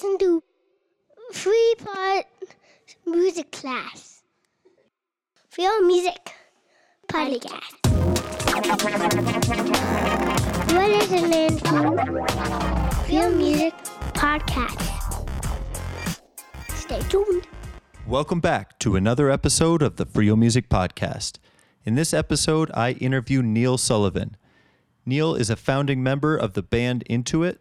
listen to Free Part Music Class. Freio Music Podcast. You're listening to Freio Music Podcast. Stay tuned. Welcome back to another episode of the Freio Music Podcast. In this episode, I interview Neil Sullivan. Neil is a founding member of the band Intuit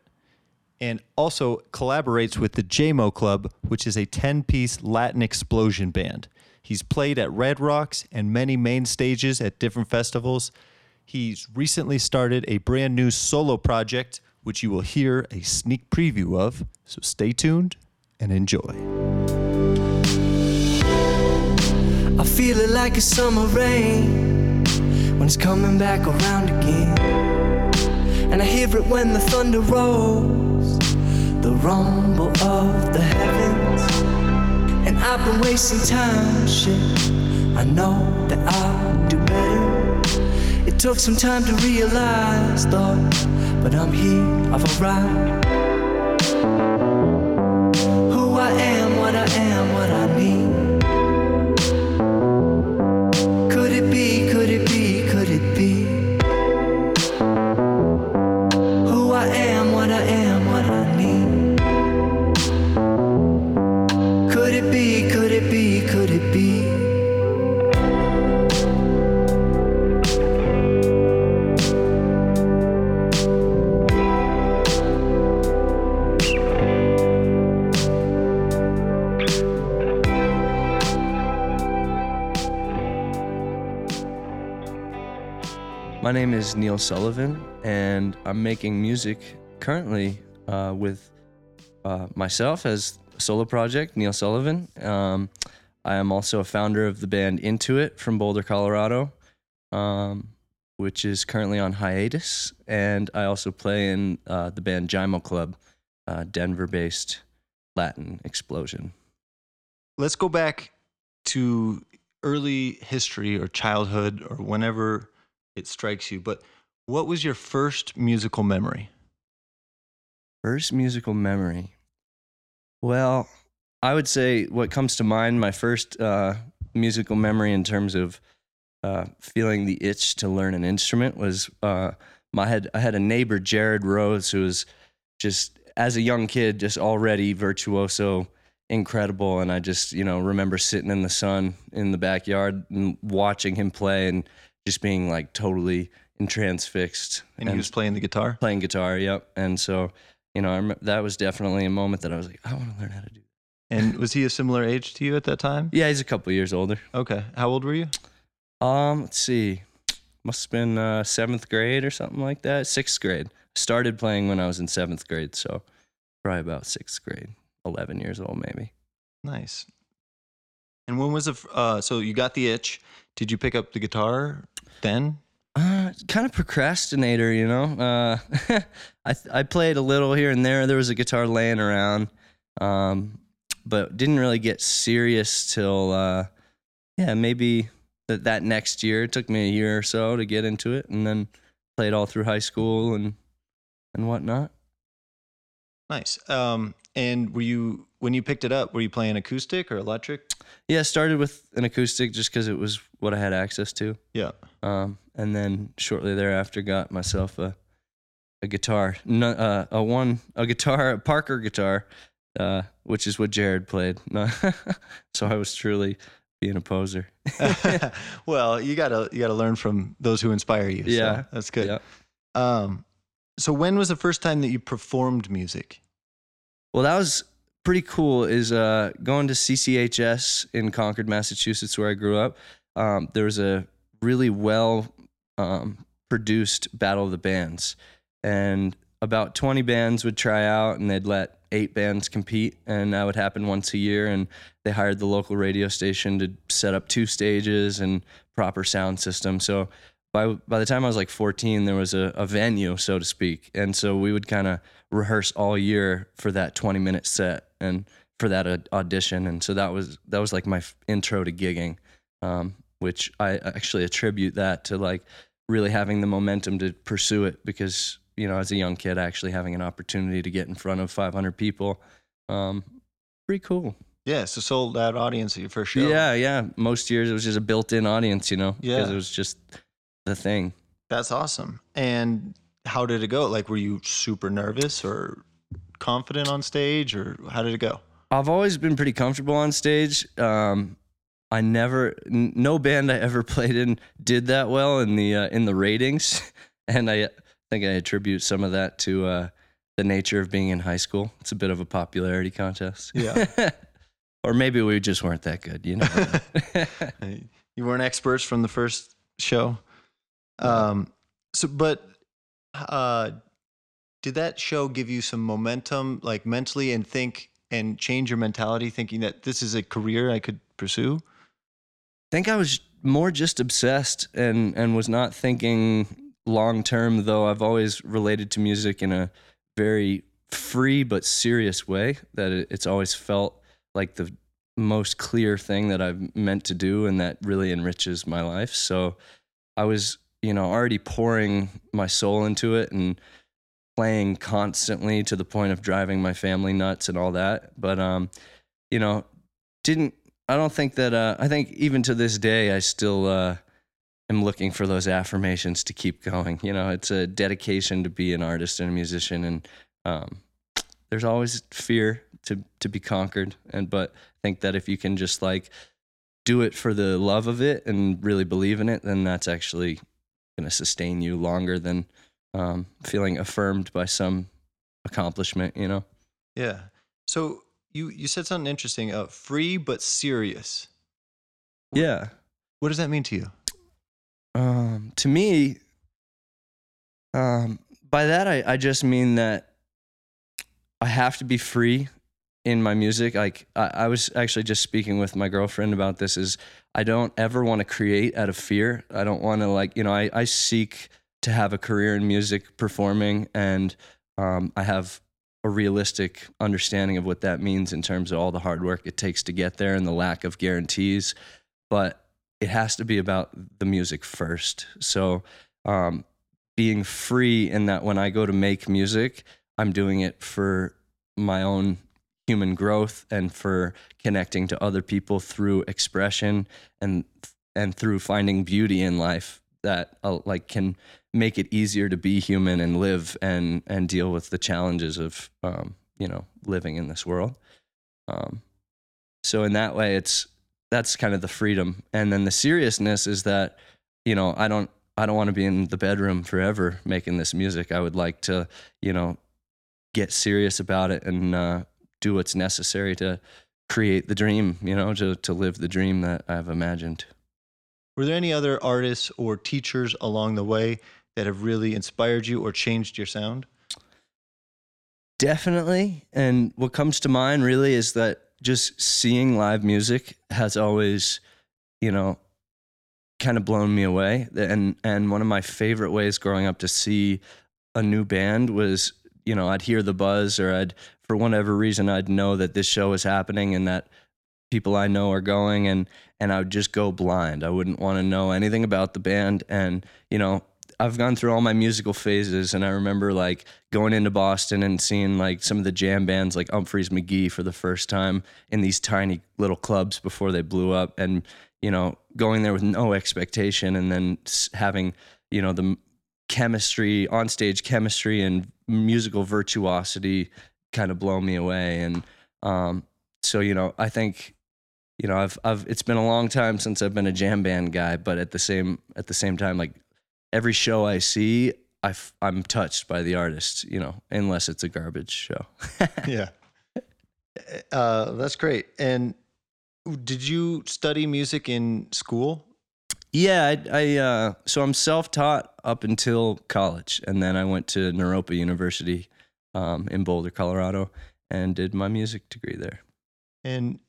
and also collaborates with the Jyemo Club, which is a 10 piece Latin explosion band. He's played at Red Rocks and many main stages at different festivals. He's recently started a brand new solo project, which you will hear a sneak preview of. So stay tuned and enjoy. I feel it like a summer rain when it's coming back around again. And I hear it when the thunder rolls, the rumble of the heavens. And I've been wasting time, shit. I know that I'll do better. It took some time to realize, though, but I'm here, I've arrived. Who I am, what I am, what I Neil Sullivan, and I'm making music currently uh, with uh, myself as a solo project, Neil Sullivan. Um, I am also a founder of the band Intuit from Boulder, Colorado, um, which is currently on hiatus. And I also play in uh, the band Jyemo Club, uh, Denver based Latin explosion. Let's go back to early history or childhood or whenever it strikes you. But what was your first musical memory? First musical memory. Well, I would say what comes to mind, my first uh, musical memory in terms of uh, feeling the itch to learn an instrument was uh, my I had a neighbor Jared Rose who was just as a young kid just already virtuoso, incredible, and I just you know remember sitting in the sun in the backyard and watching him play and just being like totally transfixed And, he was playing the guitar? playing guitar. Yep. And so, you know, I rem- that was definitely a moment that I was like, I want to learn how to do. That. And was he a similar age to you at that time? Yeah, he's a couple years older. Okay. How old were you? Um, let's see, must have been uh, seventh grade or something like that. Sixth grade. Started playing when I was in seventh grade, so probably about sixth grade, eleven years old maybe. Nice. And when was the, uh, so you got the itch. Did you pick up the guitar then? Uh, kind of procrastinator, you know. Uh, I I played a little here and there. There was a guitar laying around, um, but didn't really get serious till uh, yeah maybe that that next year. It took me a year or so to get into it, and then played all through high school and and whatnot. Nice. Um, and were you, when you picked it up, were you playing acoustic or electric? Yeah, I started with an acoustic just because it was what I had access to. Yeah. Um, and then shortly thereafter, got myself a a guitar, no, uh, a one a guitar, a Parker guitar, uh, which is what Jared played. So I was truly being a poser. well, you gotta you gotta learn from those who inspire you. so Yeah. that's good. Yeah. Um, so when was the first time that you performed music? Well, that was pretty cool. Is uh, going to CCHS in Concord, Massachusetts, where I grew up. Um, there was a really well um, produced Battle of the Bands, and about 20 bands would try out, and they'd let eight bands compete, and that would happen once a year. And they hired the local radio station to set up two stages and proper sound system. So by by the time I was like 14, there was a, a venue, so to speak, and so we would kind of rehearse all year for that 20 minute set and for that audition, and so that was that was like my f- intro to gigging, um, which I actually attribute that to like really having the momentum to pursue it because you know as a young kid actually having an opportunity to get in front of 500 people um, pretty cool. Yeah, so sold out audience at your first show. Yeah, yeah. Most years it was just a built-in audience, you know, because Yeah. it was just the thing. That's awesome. And how did it go? Like, were you super nervous or confident on stage, or how did it go? I've always been pretty comfortable on stage. Um, I never, n- no band I ever played in did that well in the uh, in the ratings, and I think I attribute some of that to uh, the nature of being in high school. It's a bit of a popularity contest. Yeah. or maybe we just weren't that good, you know. you weren't experts from the first show. Um, so, but uh, did that show give you some momentum, like mentally, and think and change your mentality, thinking that this is a career I could pursue? I think I was more just obsessed and and was not thinking long term though I've always related to music in a very free but serious way that it's always felt like the most clear thing that I've meant to do and that really enriches my life so I was you know already pouring my soul into it and playing constantly to the point of driving my family nuts and all that but um you know didn't I don't think that. Uh, I think even to this day, I still uh, am looking for those affirmations to keep going. You know, it's a dedication to be an artist and a musician, and um, there's always fear to to be conquered. And but I think that if you can just like do it for the love of it and really believe in it, then that's actually going to sustain you longer than um, feeling affirmed by some accomplishment. You know. Yeah. So you you said something interesting. Uh, free but serious. Yeah. What does that mean to you? Um, to me, um, by that I, I just mean that I have to be free in my music. Like I, I was actually just speaking with my girlfriend about this. Is I don't ever want to create out of fear. I don't want to like you know I I seek to have a career in music performing, and um, I have a realistic understanding of what that means in terms of all the hard work it takes to get there and the lack of guarantees. But it has to be about the music first. So, um, being free in that when I go to make music, I'm doing it for my own human growth and for connecting to other people through expression and and through finding beauty in life that uh, like can make it easier to be human and live and and deal with the challenges of um, you know living in this world. Um, so in that way, it's that's kind of the freedom, and then the seriousness is that you know I don't I don't want to be in the bedroom forever making this music. I would like to you know get serious about it and uh, do what's necessary to create the dream. You know, to to live the dream that I've imagined. Were there any other artists or teachers along the way that have really inspired you or changed your sound? Definitely. And what comes to mind really is that just seeing live music has always, you know, kind of blown me away. And and one of my favorite ways growing up to see a new band was, you know, I'd hear the buzz or I'd for whatever reason I'd know that this show is happening and that people I know are going and and I would just go blind. I wouldn't want to know anything about the band and, you know, I've gone through all my musical phases, and I remember like going into Boston and seeing like some of the jam bands like Umphrey's McGee for the first time in these tiny little clubs before they blew up, and you know going there with no expectation, and then having you know the chemistry, onstage chemistry, and musical virtuosity kind of blow me away, and um, so you know I think you know I've I've it's been a long time since I've been a jam band guy, but at the same at the same time like every show I see, I f- I'm touched by the artist, you know, unless it's a garbage show. yeah. Uh, that's great. And did you study music in school? yeah, I, I uh, so I'm self-taught up until college, and then I went to Naropa University um, in Boulder, Colorado, and did my music degree there. And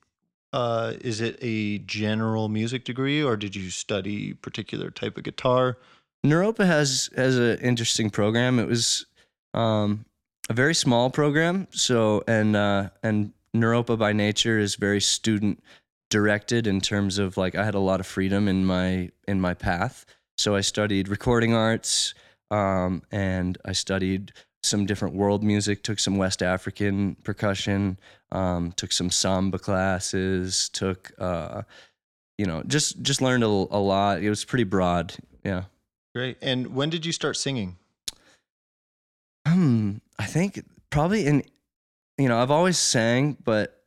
uh, is it a general music degree, or did you study particular type of guitar? Naropa has has an interesting program. It was um, a very small program, so and uh, and Naropa by nature is very student directed in terms of like I had a lot of freedom in my in my path. So I studied recording arts, um, and I studied some different world music, took some West African percussion, um, took some samba classes, took, uh, you know, just just learned a, a lot. It was pretty broad. Yeah. Great. And when did you start singing? Hmm. I think probably in, you know, I've always sang, but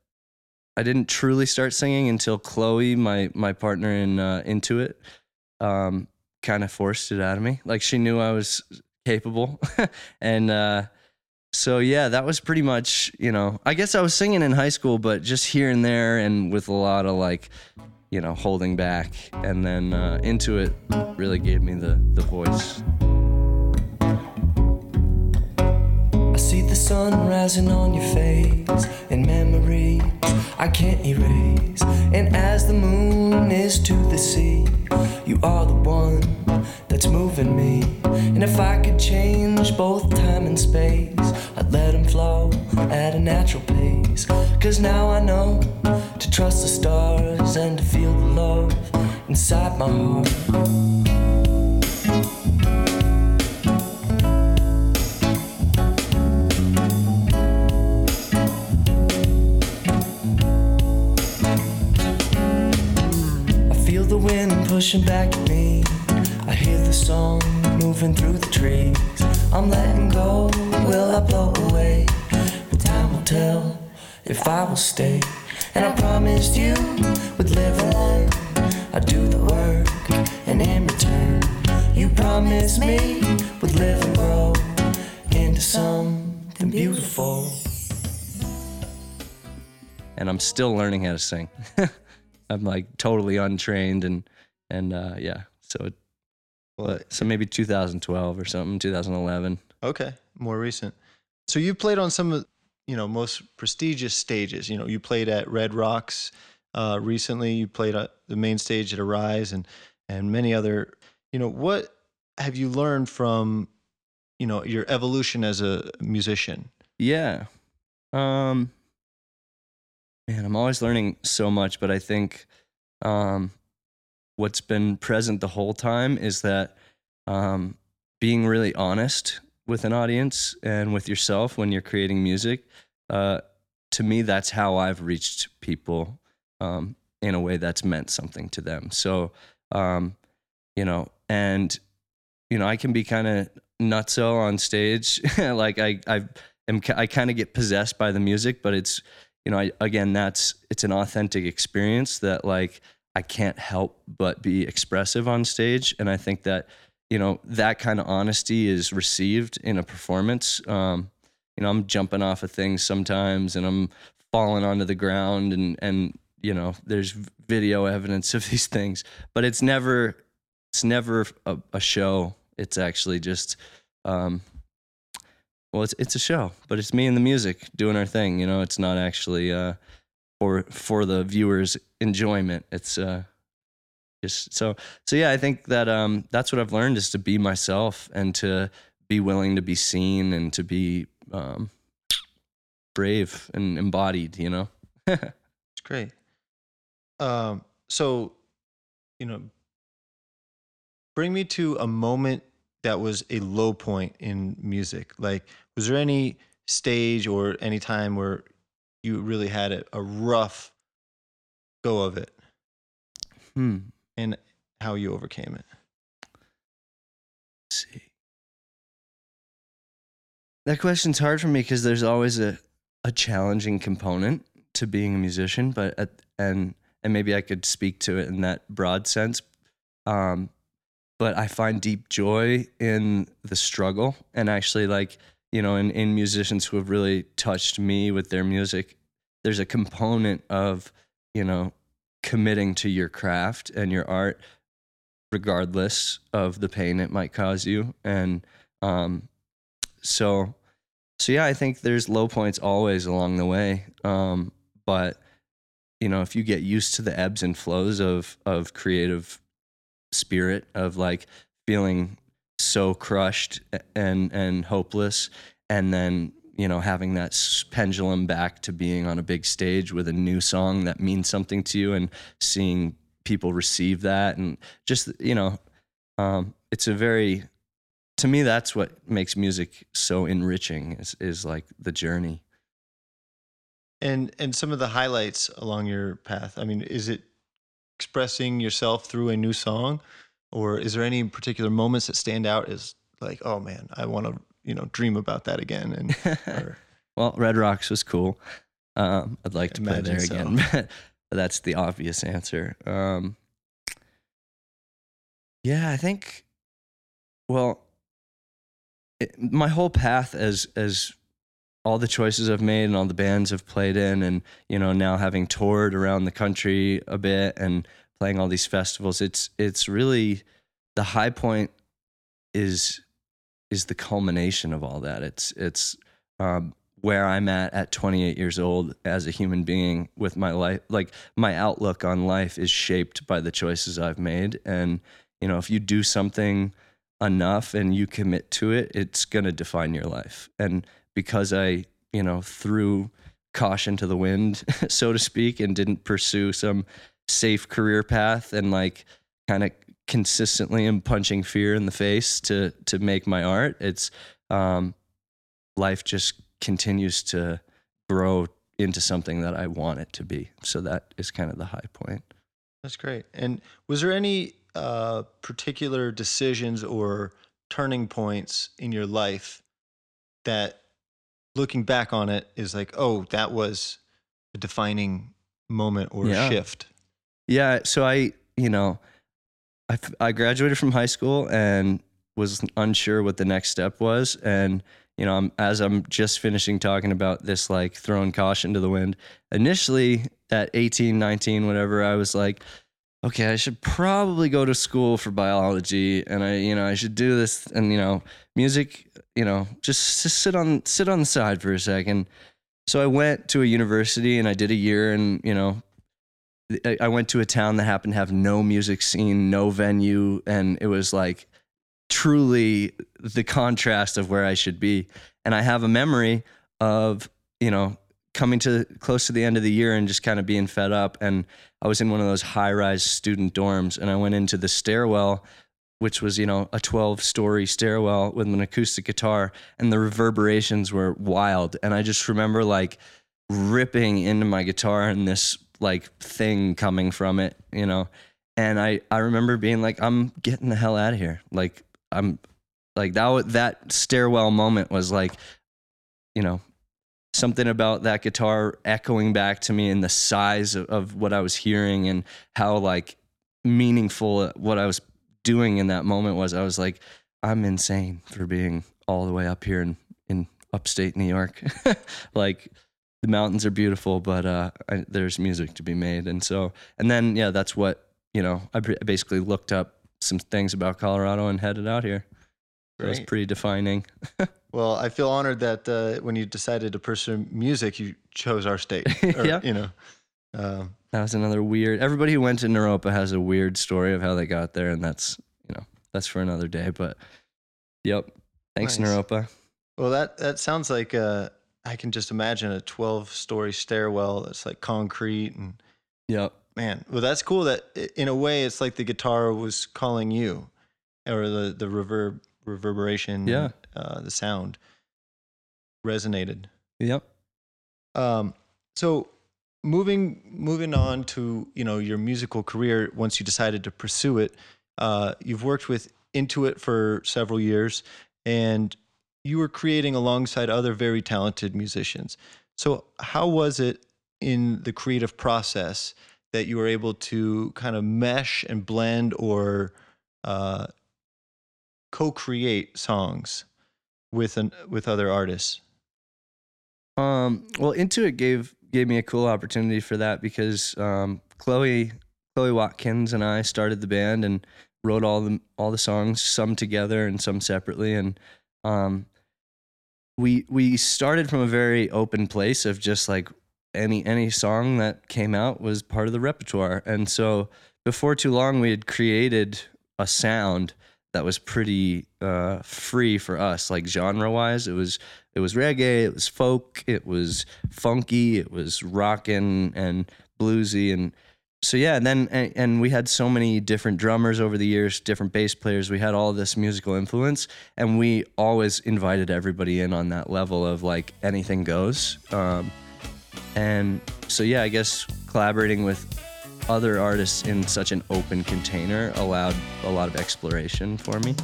I didn't truly start singing until Chloe, my my partner in uh, Intuit, um, kind of forced it out of me. Like she knew I was capable, and uh, so yeah, that was pretty much you know. I guess I was singing in high school, but just here and there, and with a lot of like, you know, holding back. And then uh, Intuit really gave me the the voice. See the sun rising on your face in memories I can't erase. And as the moon is to the sea, you are the one that's moving me. And if I could change both time and space, I'd let them flow at a natural pace. Cause now I know to trust the stars and to feel the love inside my heart. Pushing back at me. I hear the song moving through the trees. I'm letting go. Will I blow away? But time will tell if I will stay. And I promised you would live learn. I do the work, and in return, you promised me would live and grow into something beautiful. and I'm still learning how to sing. I'm like totally untrained and and uh, yeah. So it, Well, so maybe 2012 or something, 2011. okay, more recent. So you played on some of you know most prestigious stages. You know, you played at Red Rocks uh, recently. You played at the main stage at Arise and and many other. You know, what have you learned from you know your evolution as a musician? Yeah. Um man, I'm always learning so much, but I think um what's been present the whole time is that um being really honest with an audience and with yourself when you're creating music, uh to me that's how I've reached people um in a way that's meant something to them. So um you know, and you know, I can be kind of nutso on stage. like I, I am, I kind of get possessed by the music, but it's, you know, I, again, that's, it's an authentic experience that like I can't help but be expressive on stage. And I think that, you know, that kind of honesty is received in a performance. Um, you know, I'm jumping off of things sometimes and I'm falling onto the ground and, and, you know, there's video evidence of these things, but it's never, it's never a, a show. It's actually just, um, well, it's it's a show, but it's me and the music doing our thing. You know, it's not actually uh, for for the viewers' enjoyment. It's uh, just so so. Yeah, I think that um, that's what I've learned is to be myself and to be willing to be seen and to be um, brave and embodied. You know. It's great. Um, so, you know, bring me to a moment that was a low point in music. Like, was there any stage or any time where you really had a, a rough go of it Hmm. and how you overcame it? Let's see. That question's hard for me because there's always a, a challenging component to being a musician, but at, and and maybe I could speak to it in that broad sense. Um, but I find deep joy in the struggle, and actually, like you know, in in musicians who have really touched me with their music, there's a component of you know committing to your craft and your art regardless of the pain it might cause you. And um so so yeah i think there's low points always along the way. Um but you know if you get used to the ebbs and flows of of creative spirit of like feeling so crushed and and hopeless and then you know having that pendulum back to being on a big stage with a new song that means something to you and seeing people receive that and just you know um, it's a very to me, that's what makes music so enriching is, is like the journey. And and some of the highlights along your path. I mean, is it expressing yourself through a new song, or is there any particular moments that stand out as like, oh man, I want to you know dream about that again? And or, well, Red Rocks was cool. Um, I'd like to play there so. again, but that's the obvious answer. Um, yeah, I think. Well, it, my whole path as as all the choices I've made and all the bands I've played in, and you know now having toured around the country a bit and playing all these festivals, it's it's really the high point is is the culmination of all that. It's it's um, where I'm at at 28 years old as a human being with my life. Like my outlook on life is shaped by the choices I've made, and you know if you do something enough and you commit to it, it's gonna define your life. And because I, you know, threw caution to the wind, so to speak, and didn't pursue some safe career path and like kind of consistently am punching fear in the face to to make my art. It's um, life just continues to grow into something that I want it to be. So that is kind of the high point. That's great. And was there any uh, particular decisions or turning points in your life that, looking back on it, is like, oh, that was a defining moment or Yeah. shift? Yeah. So I, you know, I, I graduated from high school and was unsure what the next step was. And, you know, I'm, as I'm just finishing talking about this, like throwing caution to the wind, initially at 18, 19, whatever, I was like, okay, I should probably go to school for biology and I, you know, I should do this and, you know, music, you know, just, just sit on, sit on the side for a second. So I went to a university and I did a year and, you know, I- went to a town that happened to have no music scene, no venue, and it was like truly the contrast of where I should be. And I have a memory of, you know, coming to close to the end of the year and just kind of being fed up. And I was in one of those high rise student dorms and I went into the stairwell, which was, you know, a 12 story stairwell with an acoustic guitar, and the reverberations were wild. And I just remember like ripping into my guitar and this like thing coming from it, you know. And I I remember being like, I'm getting the hell out of here. Like I'm like that that stairwell moment was like, you know, something about that guitar echoing back to me and the size of, of what I was hearing and how like meaningful uh, what I was doing in that moment was. I was like, I'm insane for being all the way up here in in upstate New York. like the mountains are beautiful, but uh, I, there's music to be made, and so and then yeah, that's what you know. I basically looked up some things about Colorado and headed out here. It was pretty defining. Well, I feel honored that uh, when you decided to pursue music, you chose our state. Or, Yeah. You know, um, That was another weird. Everybody who went to Naropa has a weird story of how they got there, and that's you know that's for another day. But yep, thanks Nice. Naropa. well, that that sounds like uh, I can just imagine a twelve-story stairwell that's like concrete and yeah man. Well, that's cool. That in a way, it's like the guitar was calling you, or the the reverb reverberation. Yeah. uh, the sound resonated. Yep. Um, so moving moving on to you know your musical career once you decided to pursue it, uh, you've worked with Intuit for several years, and you were creating alongside other very talented musicians. So how was it in the creative process that you were able to kind of mesh and blend or uh, co-create songs with an with other artists? Um, well, Intuit gave gave me a cool opportunity for that because um, Chloe Chloe Watkins and I started the band and wrote all the all the songs, some together and some separately, and um, we we started from a very open place of just like any any song that came out was part of the repertoire, and so before too long we had created a sound that was pretty uh, free for us, like genre wise. It was it was reggae, it was folk, it was funky, it was rockin' and bluesy, and so yeah, and then and, and we had so many different drummers over the years, different bass players. We had all this musical influence, and we always invited everybody in on that level of like anything goes. Um, and so yeah, I guess collaborating with other artists in such an open container allowed a lot of exploration for me.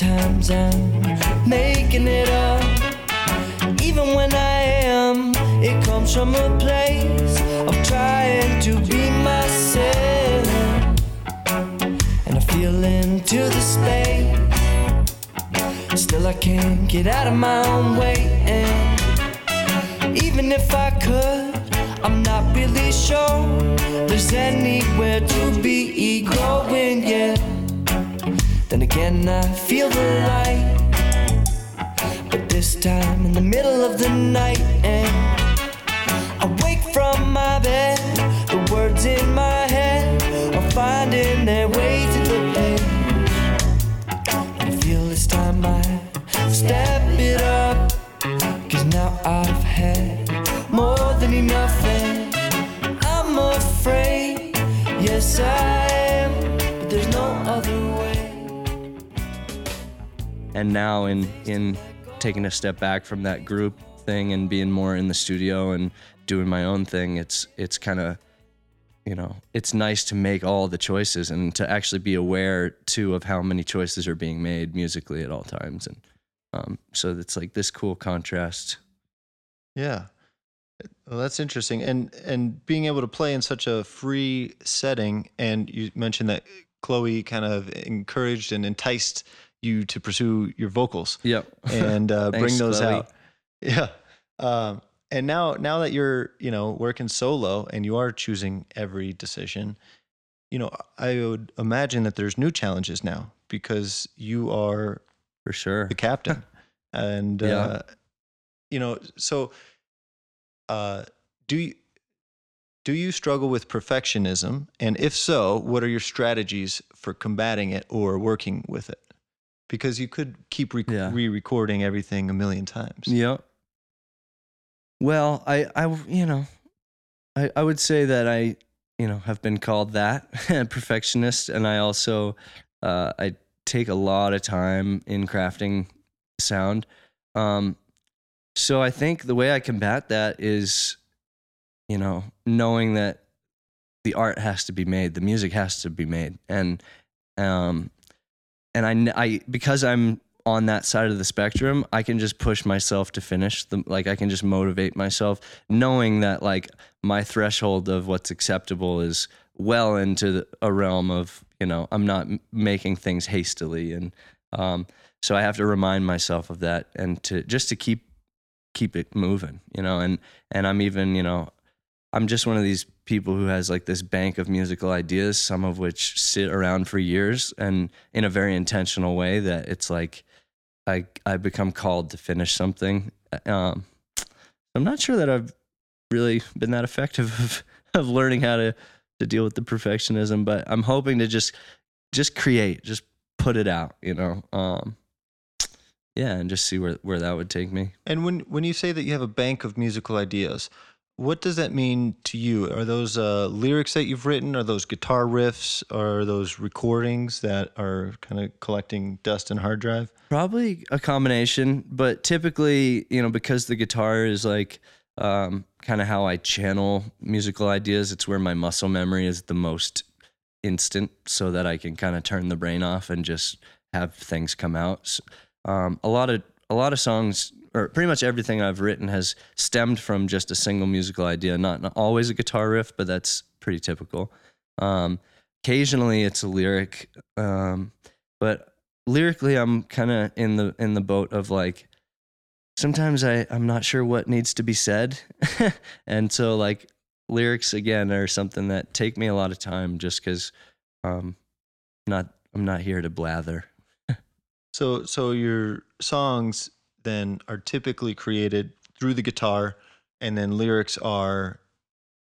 Sometimes I'm making it up. Even when I am, it comes from a place of trying to be myself. And I feel into the space. Still, I can't get out of my own way. And even if I could, I'm not really sure there's anywhere to be going yet. Then again, I feel the light. But this time in the middle of the night, and I wake from my bed. The words in my now in in taking a step back from that group thing and being more in the studio and doing my own thing it's it's kind of you know it's nice to make all the choices and to actually be aware too of how many choices are being made musically at all times and um, so it's like this cool contrast Yeah. Well, that's interesting. And and being able to play in such a free setting and you mentioned that Chloe kind of encouraged and enticed you to pursue your vocals yep and uh, bring those Chloe. out. Yeah. Um, and now now that you're, you know, working solo and you are choosing every decision, you know, I would imagine that there's new challenges now because you are for sure the captain. and Yeah. uh, you know, so uh, do you do you struggle with perfectionism? And if so, what are your strategies for combating it or working with it? Because you could keep re- Yeah. re-recording everything a million times. Yep. Well, I, I, you know, I, I would say that I, you know, have been called that perfectionist, and I also, uh, I take a lot of time in crafting sound. Um, so I think the way I combat that is, you know, knowing that the art has to be made, the music has to be made, and, um, and I, I because I'm on that side of the spectrum, I can just push myself to finish the like I can just motivate myself knowing that like my threshold of what's acceptable is well into the, a realm of, you know, I'm not making things hastily. And um so I have to remind myself of that and to just to keep keep it moving, you know, and and I'm even, you know, I'm just one of these people who has like this bank of musical ideas, some of which sit around for years and in a very intentional way that it's like I I become called to finish something. Um, I'm not sure that I've really been that effective of, of learning how to to deal with the perfectionism, but I'm hoping to just just create, just put it out, you know. Um, yeah, and just see where where that would take me. And when when you say that you have a bank of musical ideas, what does that mean to you? Are those uh, lyrics that you've written? Are those guitar riffs? Are those recordings that are kind of collecting dust in hard drive? Probably a combination, but typically, you know, because the guitar is like um, kind of how I channel musical ideas, it's where my muscle memory is the most instant so that I can kind of turn the brain off and just have things come out. Um, a lot of a lot of songs or pretty much everything I've written has stemmed from just a single musical idea, not, not always a guitar riff, but that's pretty typical. Um, occasionally it's a lyric, um, but lyrically, I'm kind of in the in the boat of like sometimes I I'm not sure what needs to be said, and so like lyrics again are something that take me a lot of time just because um not I'm not here to blather. So so your songs then are typically created through the guitar, and then lyrics are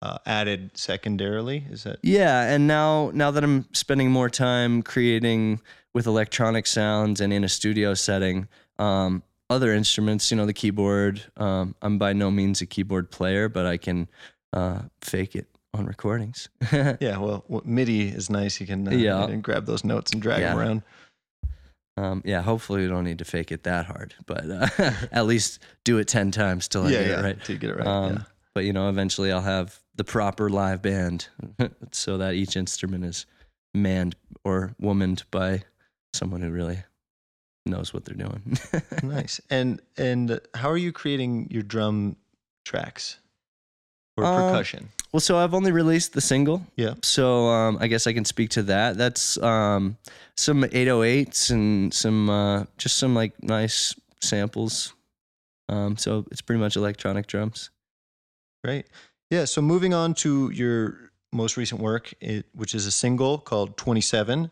uh, added secondarily. Is that Yeah, and now now that I'm spending more time creating with electronic sounds and in a studio setting, um, other instruments, you know, the keyboard. Um, I'm by no means a keyboard player, but I can uh, fake it on recordings. yeah? Well, MIDI is nice. You can uh, Yeah. you can grab those notes and drag them around. Um, yeah, hopefully we don't need to fake it that hard, but uh, at least do it ten times till I yeah, get yeah, it right. to get it right. Um, yeah. But you know, eventually I'll have the proper live band so that each instrument is manned or womaned by someone who really knows what they're doing. Nice. And and how are you creating your drum tracks or Um, percussion? well, so I've only released the single. Yeah. So um, I guess I can speak to that. That's um, some 808s and some uh, just some like nice samples. Um, so it's pretty much electronic drums. Right. Yeah. So moving on to your most recent work, it, which is a single called 27,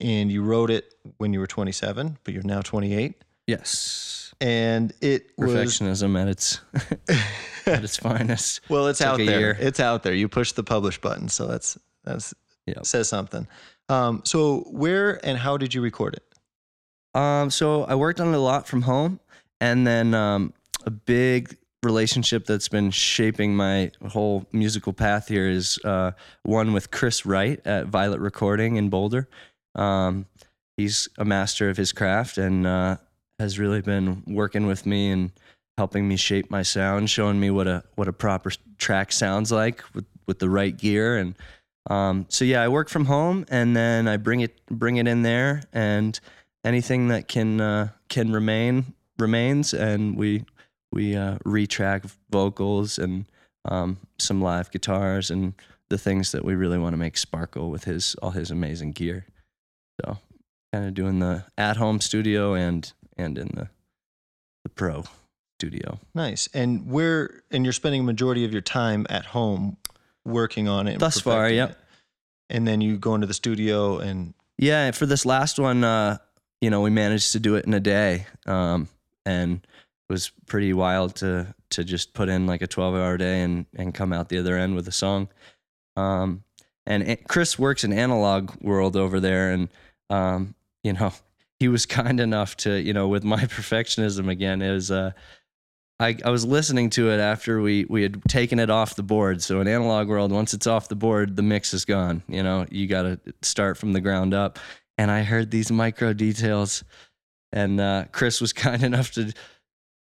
and you wrote it when you were 27, but you're now 28. Yes. And it was Perfectionism at its at its finest. well, it's out there. year. It's out there. You push the publish button, so that's that's Yep. says something. Um, so where and how did you record it? Um, so I worked on it a lot from home, and then um, a big relationship that's been shaping my whole musical path here is uh, one with Chris Wright at Violet Recording in Boulder. Um, he's a master of his craft and uh, has really been working with me and helping me shape my sound, showing me what a what a proper track sounds like with with the right gear and. Um, so yeah, I work from home and then I bring it bring it in there and anything that can uh, can remain remains, and we we uh, retrack vocals and um, some live guitars and the things that we really want to make sparkle with his all his amazing gear. So, kind of doing the at home studio and and in the the pro studio. Nice. And where and you're spending a majority of your time at home working on it. Thus far, yep. it. And then you go into the studio and Yeah, for this last one, uh, you know, we managed to do it in a day, um, and it was pretty wild to to just put in like a twelve hour day and and come out the other end with a song. Um, and Chris works in analog world over there, and um, you know, he was kind enough to, you know, with my perfectionism again, is uh, I, I was listening to it after we, we had taken it off the board. So in analog world, once it's off the board, the mix is gone. You know, you got to start from the ground up. And I heard these micro details, and uh, Chris was kind enough to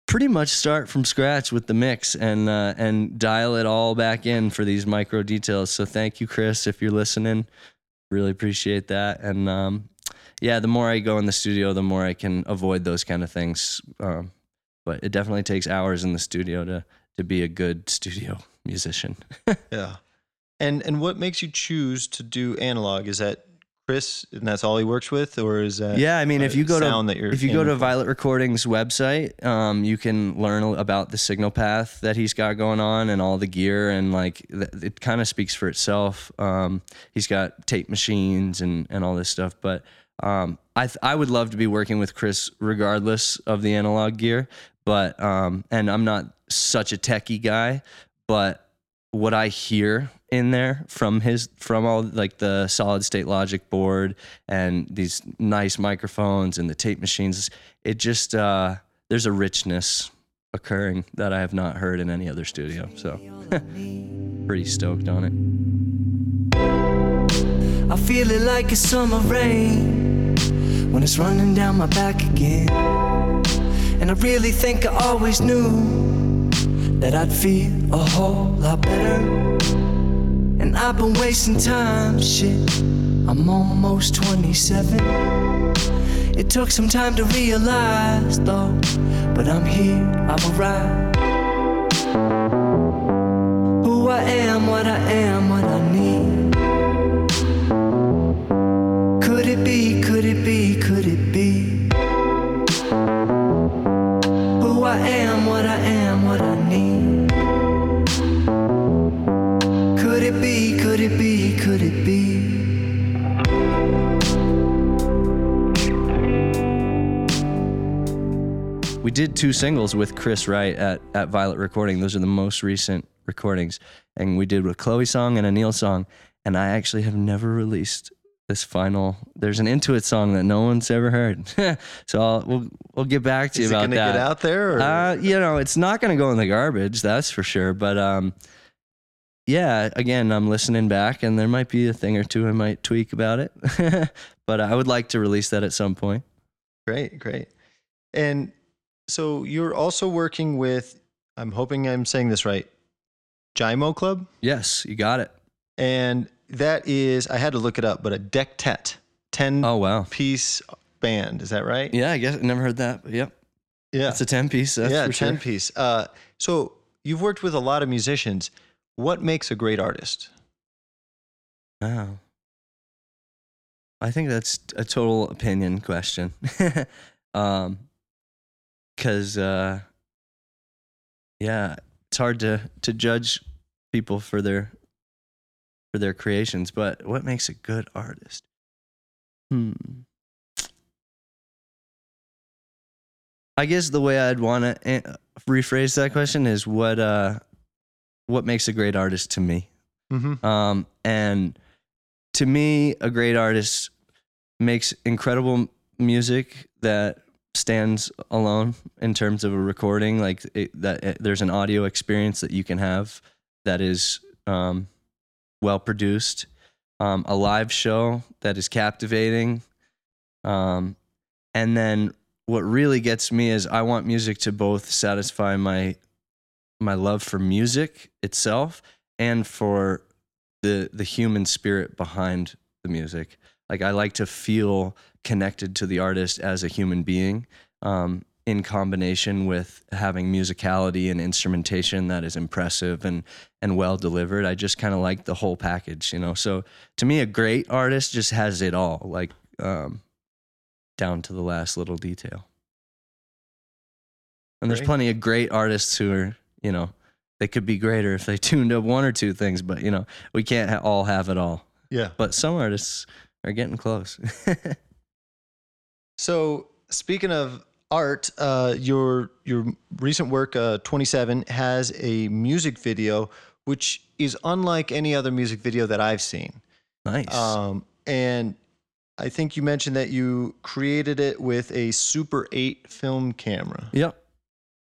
pretty much start from scratch with the mix and uh, and dial it all back in for these micro details. So thank you, Chris, if you're listening. Really appreciate that. And um, yeah, the more I go in the studio, the more I can avoid those kind of things. Um, but it definitely takes hours in the studio to to be a good studio musician. yeah. And and what makes you choose to do analog? Is that Chris and that's all he works with, or is that yeah, I mean, if you go to that you're if you go to? Violet Recordings website, um, you can learn about the signal path that he's got going on and all the gear and like th- it kind of speaks for itself. Um, he's got tape machines and and all this stuff, but um, I th- I would love to be working with Chris regardless of the analog gear, but um, and I'm not such a techie guy, but what I hear in there from his from all like the solid state logic board and these nice microphones and the tape machines it just uh there's a richness occurring that I have not heard in any other studio so pretty stoked on it I feel it like a summer rain when it's running down my back again. And I really think I always knew that I'd feel a whole lot better. And I've been wasting time, shit. I'm almost 27. It took some time to realize, though, but I'm here, I've arrived. Who I am, what I am, what I need. Could it be, could it be, could it be? Am, what I am, what I need. Could it be, could it be, could it be? We did two singles with Chris Wright at, at Violet Recording. Those are the most recent recordings. And we did with Chloe song and a Neil song. And I actually have never released this final. There's an Intuit song that no one's ever heard, so I'll, we'll we'll get back to you Is it about gonna that. get out there? Or? Uh, you know, it's not going to go in the garbage, that's for sure. But um, yeah, again, I'm listening back, and there might be a thing or two I might tweak about it. but I would like to release that at some point. Great, great. And so you're also working with, I'm hoping I'm saying this right, Jyemo Club. Yes, you got it. And that is, I had to look it up, but a dectet, 10 Oh wow. piece band. Is that right? Yeah, I guess I never heard that. But yep, Yeah. it's a ten piece. That's yeah, for 10 sure. piece. Uh, so you've worked with a lot of musicians. What makes a great artist? Wow. I think that's a total opinion question. um, cause, uh, yeah, it's hard to, to judge people for their, for their creations, but what makes a good artist? Hmm. I guess the way I'd want to rephrase that question is what, uh, what makes a great artist to me? Mm-hmm. Um, and to me, a great artist makes incredible music that stands alone in terms of a recording. Like it, that, it, there's an audio experience that you can have that is um, well produced. Um, a live show that is captivating. Um, and then what really gets me is I want music to both satisfy my my love for music itself and for the the human spirit behind the music. Like I like to feel connected to the artist as a human being, um, in combination with having musicality and instrumentation that is impressive and and well delivered. I just kind of like the whole package, you know. So to me, a great artist just has it all, like um, down to the last little detail. And there's plenty of great artists who are, you know, they could be greater if they tuned up one or two things, but you know, we can't ha- all have it all. Yeah. But some artists are getting close. So speaking of art, uh, your your recent work, uh, 27, has a music video which is unlike any other music video that I've seen. nice. Um, and I think you mentioned that you created it with a Super 8 film camera. yep.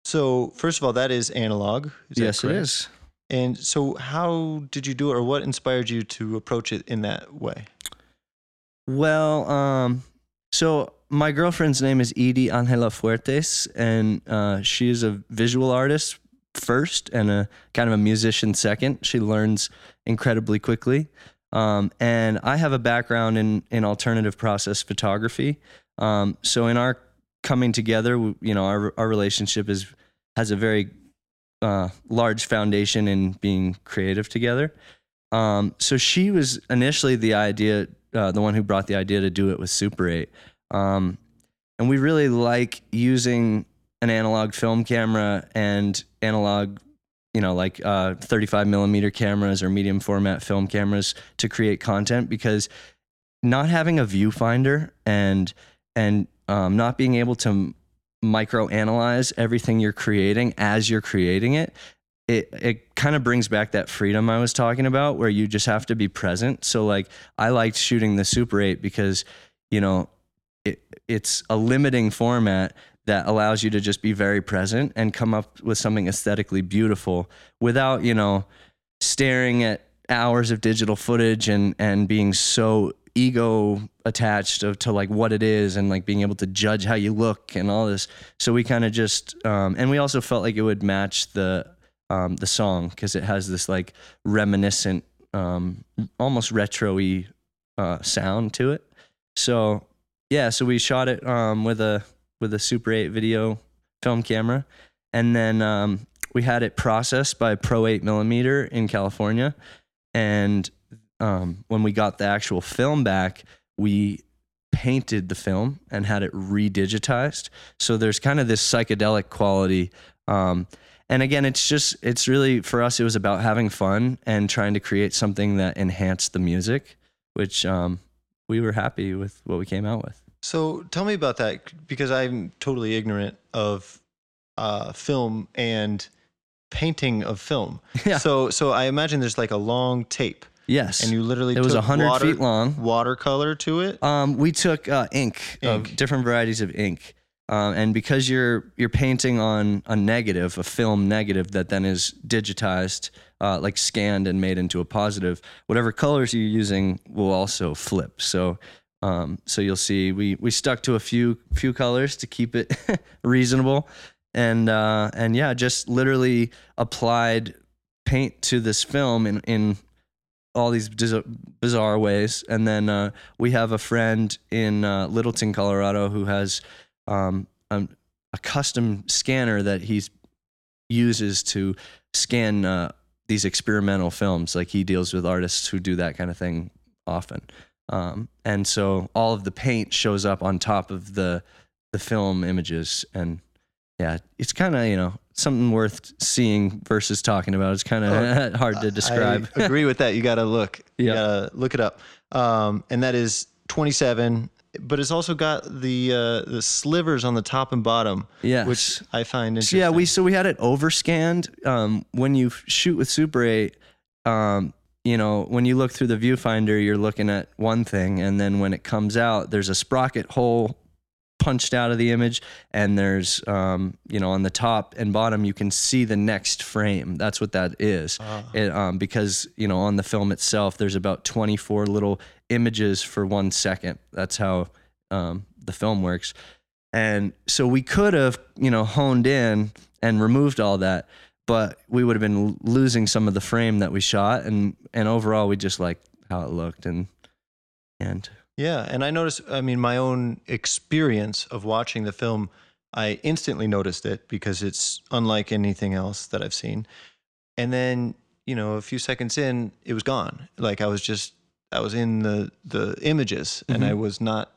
So first of all, that is analog. Is yes, it is. And so, how did you do it, or what inspired you to approach it in that way? Well, um, so my girlfriend's name is Edie Angela Fuertes, and uh, she is a visual artist first and a kind of a musician second. She learns incredibly quickly. Um, and I have a background in, in alternative process photography. Um, so in our coming together, you know, our, our relationship is, has a very uh, large foundation in being creative together. Um, so she was initially the idea, uh, the one who brought the idea to do it with Super 8. Um, and we really like using an analog film camera and analog, you know, like uh, 35 millimeter cameras or medium format film cameras to create content because not having a viewfinder and and um, not being able to micro analyze everything you're creating as you're creating it it it kind of brings back that freedom I was talking about where you just have to be present. So like I liked shooting the Super 8 because you know it it's a limiting format that allows you to just be very present and come up with something aesthetically beautiful without, you know, staring at hours of digital footage and and being so ego attached to, to like what it is and like being able to judge how you look and all this. So we kind of just um, and we also felt like it would match the um, the song because it has this like reminiscent, um, almost retro-y uh, sound to it. So yeah, so we shot it um, with a with a Super 8 video film camera, and then um, we had it processed by Pro 8 millimeter in California, and um, when we got the actual film back, we painted the film and had it redigitized. So there's kind of this psychedelic quality. Um, and again, it's just, it's really, for us, it was about having fun and trying to create something that enhanced the music, which um, we were happy with what we came out with. So tell me about that because I'm totally ignorant of uh, film and painting of film. Yeah. So so I imagine there's like a long tape, Yes. and you literally it was took 100 water, feet long. watercolor to it. Um, we took uh, ink, Ink. of different varieties of ink, um, and because you're you're painting on a negative, a film negative that then is digitized, uh, like scanned and made into a positive. Whatever colors you're using will also flip. So. Um, so you'll see we, we stuck to a few few colors to keep it reasonable, and uh, and yeah, just literally applied paint to this film in in all these bizarre ways. And then uh, we have a friend in uh, Littleton, Colorado, who has um, a, a custom scanner that he uses to scan uh, these experimental films. Like he deals with artists who do that kind of thing often. Um, and so all of the paint shows up on top of the the film images and yeah it's kind of you know something worth seeing versus talking about it's kind of hard to describe I agree with that. You got to look. Yeah. look it up. Um, and that is 27, but it's also got the uh, the slivers on the top and bottom, Yes. which I find So interesting. yeah, we so we had it overscanned. Um, when you shoot with Super 8, um, you know, when you look through the viewfinder, you're looking at one thing, and then when it comes out, there's a sprocket hole punched out of the image, and there's, um, you know, on the top and bottom, you can see the next frame. That's what that is. It, um, because you know, on the film itself, there's about 24 little images for one second. That's how um, the film works. And so we could have, you know, honed in and removed all that, but we would have been losing some of the frame that we shot. And and overall, we just liked how it looked. And and Yeah, and I noticed. I mean, my own experience of watching the film, I instantly noticed it because it's unlike anything else that I've seen. And then, you know, a few seconds in, it was gone. Like I was just, I was in the the images, and I was not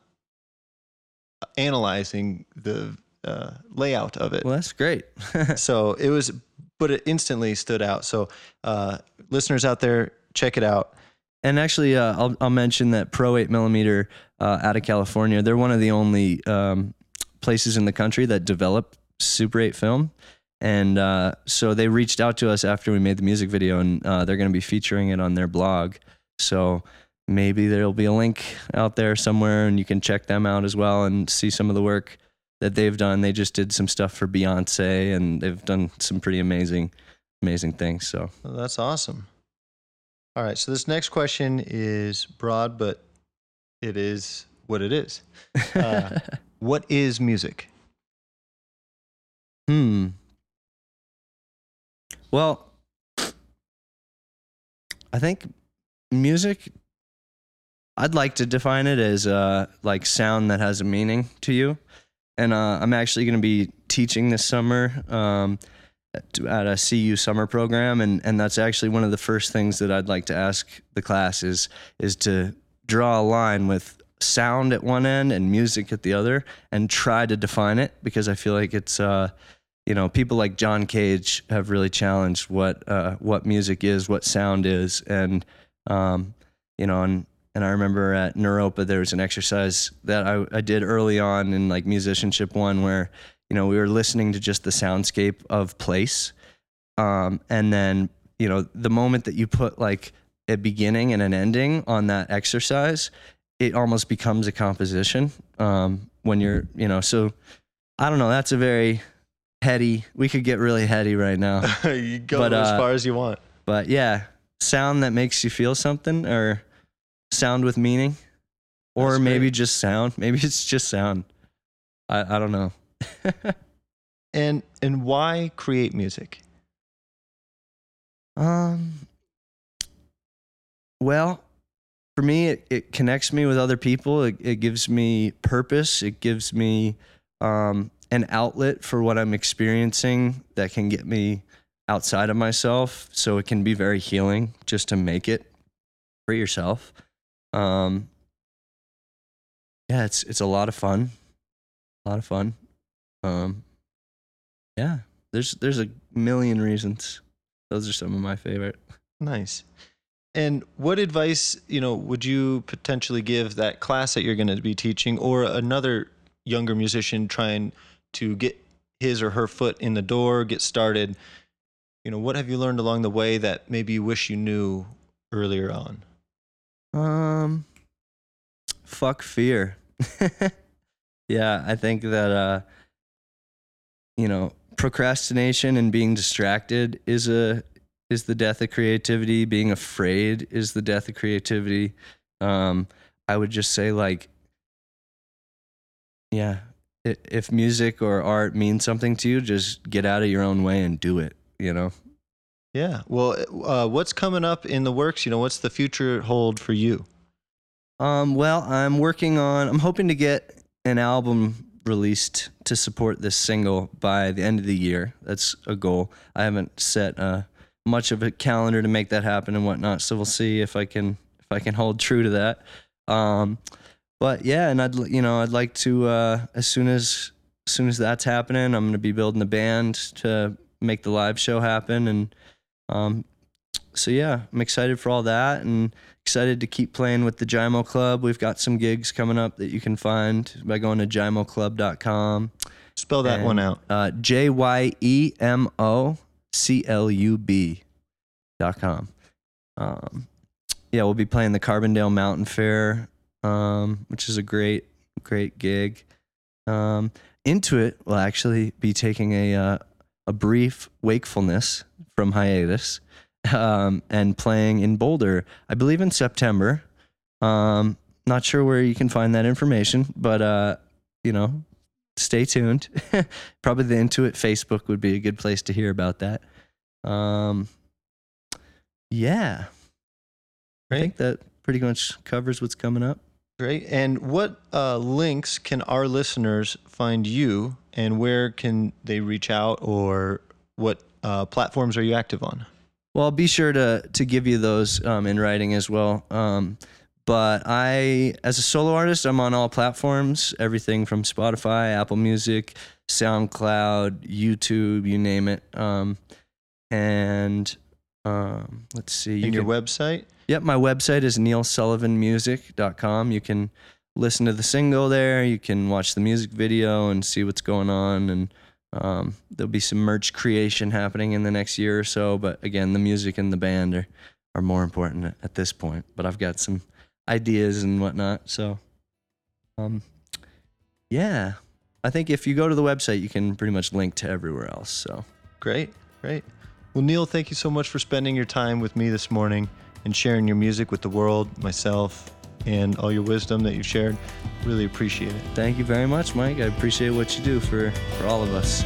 analyzing the uh, layout of it. well, that's great. so it was, but it instantly stood out. So, uh, listeners out there, check it out. And actually, uh, I'll, I'll mention that Pro 8 millimeter uh, out of California, they're one of the only um, places in the country that develop Super 8 film. And uh, so they reached out to us after we made the music video, and uh, they're going to be featuring it on their blog. So maybe there'll be a link out there somewhere, and you can check them out as well and see some of the work that they've done. They just did some stuff for Beyonce, and they've done some pretty amazing, amazing things. So that's awesome. All right. So this next question is broad, but it is what it is. Uh, what is music? Hmm. Well, I think music. I'd like to define it as uh, like sound that has a meaning to you, and uh, I'm actually going to be teaching this summer um, at, a CU summer program, and and that's actually one of the first things that I'd like to ask the class is is to draw a line with sound at one end and music at the other, and try to define it because I feel like it's. Uh, you know, people like John Cage have really challenged what uh, what music is, what sound is, and um, you know, and and I remember at Naropa there was an exercise that I, I did early on in like musicianship one where you know we were listening to just the soundscape of place, um, and then you know the moment that you put like a beginning and an ending on that exercise, it almost becomes a composition um, when you're you know so. I don't know. That's a very heady. We could get really heady right now. you go But, as uh, far as you want. But yeah, sound that makes you feel something or sound with meaning or maybe just sound. Maybe it's just sound. I, I don't know. And and why create music? Um well, for me it, it connects me with other people. It, it gives me purpose. It gives me um an outlet for what I'm experiencing that can get me outside of myself. So it can be very healing just to make it for yourself. Um, yeah, it's it's a lot of fun, a lot of fun. Um, yeah, there's there's a million reasons. Those are some of my favorite. Nice. And what advice, you know, would you potentially give that class that you're going to be teaching or another younger musician trying to get his or her foot in the door, get started, you know, what have you learned along the way that maybe you wish you knew earlier on? Um, fuck fear. yeah, I think that uh, you know, procrastination and being distracted is a is the death of creativity. Being afraid is the death of creativity. Um, I would just say like, yeah, if music or art means something to you, just get out of your own way and do it. You know. Yeah. Well, uh, what's coming up in the works? You know, what's the future hold for you? Um, well, I'm working on. I'm hoping to get an album released to support this single by the end of the year. That's a goal. I haven't set uh, much of a calendar to make that happen and whatnot. So we'll see if I can if I can hold true to that. Um, but yeah, and I'd you know I'd like to uh, as soon as as soon as that's happening, I'm gonna be building a band to make the live show happen and. Um, so yeah, I'm excited for all that and excited to keep playing with the Jyemo Club. We've got some gigs coming up that you can find by going to jyemoclub.com. Spell that one out. Uh, J Y E M O C L U B dot com. Um, yeah, we'll be playing the Carbondale Mountain Fair, um, which is a great, great gig. Um, Intuit will actually be taking a uh, a brief wakefulness from hiatus um, and playing in Boulder, I believe in September. Um, not sure where you can find that information, but uh, you know, stay tuned. Probably the Intuit Facebook would be a good place to hear about that. Um, yeah, I think that pretty much covers what's coming up. Great. And what uh, links can our listeners find you, and where can they reach out, or what uh, platforms are you active on? Well, I'll be sure to to give you those um, in writing as well. Um, but I, as a solo artist, I'm on all platforms, everything from Spotify, Apple Music, SoundCloud, YouTube, you name it. Um, and um, let's see, you and your can- website? Yep, my website is neilsullivanmusic.com. You can listen to the single there. You can watch the music video and see what's going on. And um, there'll be some merch creation happening in the next year or so. But again, the music and the band are, are more important at this point. But I've got some ideas and whatnot. So, um, yeah, I think if you go to the website, you can pretty much link to everywhere else. So, Great, great. Well, Neil, thank you so much for spending your time with me this morning and sharing your music with the world, myself, and all your wisdom that you've shared. Really appreciate it. thank you very much, Mike. I appreciate what you do for, for all of us.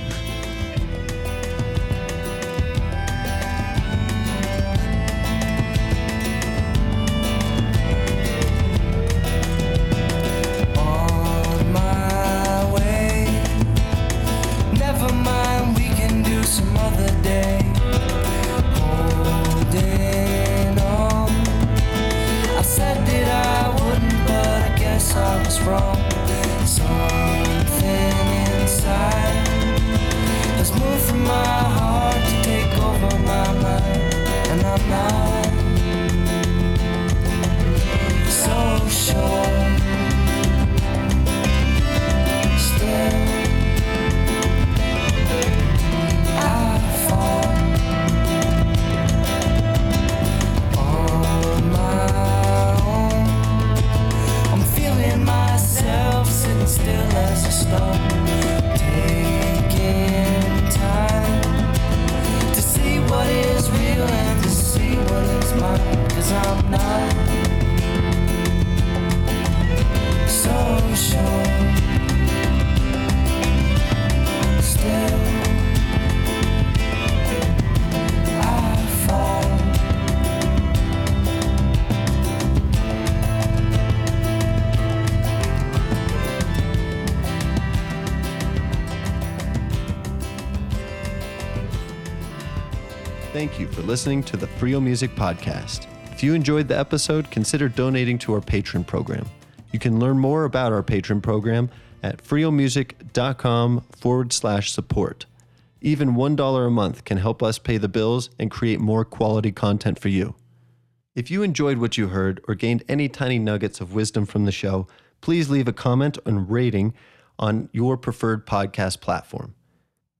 Thank you for listening to the Freio Music Podcast. If you enjoyed the episode, consider donating to our patron program. You can learn more about our patron program at freiomusic.com forward slash support. Even $1 a month can help us pay the bills and create more quality content for you. If you enjoyed what you heard or gained any tiny nuggets of wisdom from the show, please leave a comment and rating on your preferred podcast platform.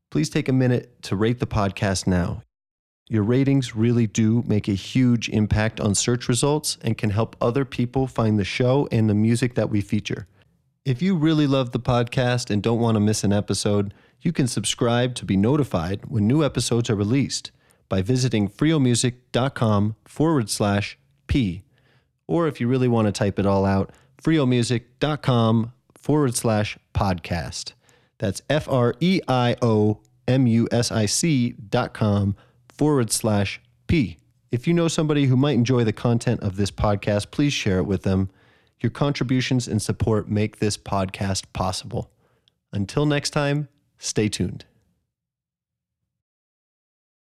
please take a minute to rate the podcast now. Your ratings really do make a huge impact on search results and can help other people find the show and the music that we feature. If you really love the podcast and don't want to miss an episode, you can subscribe to be notified when new episodes are released by visiting freiomusic.com forward slash P. Or if you really want to type it all out, freiomusic.com forward slash podcast. That's F R E I O M U S I C dot com forward slash P. If you know somebody who might enjoy the content of this podcast, please share it with them. Your contributions and support make this podcast possible. Until next time, stay tuned.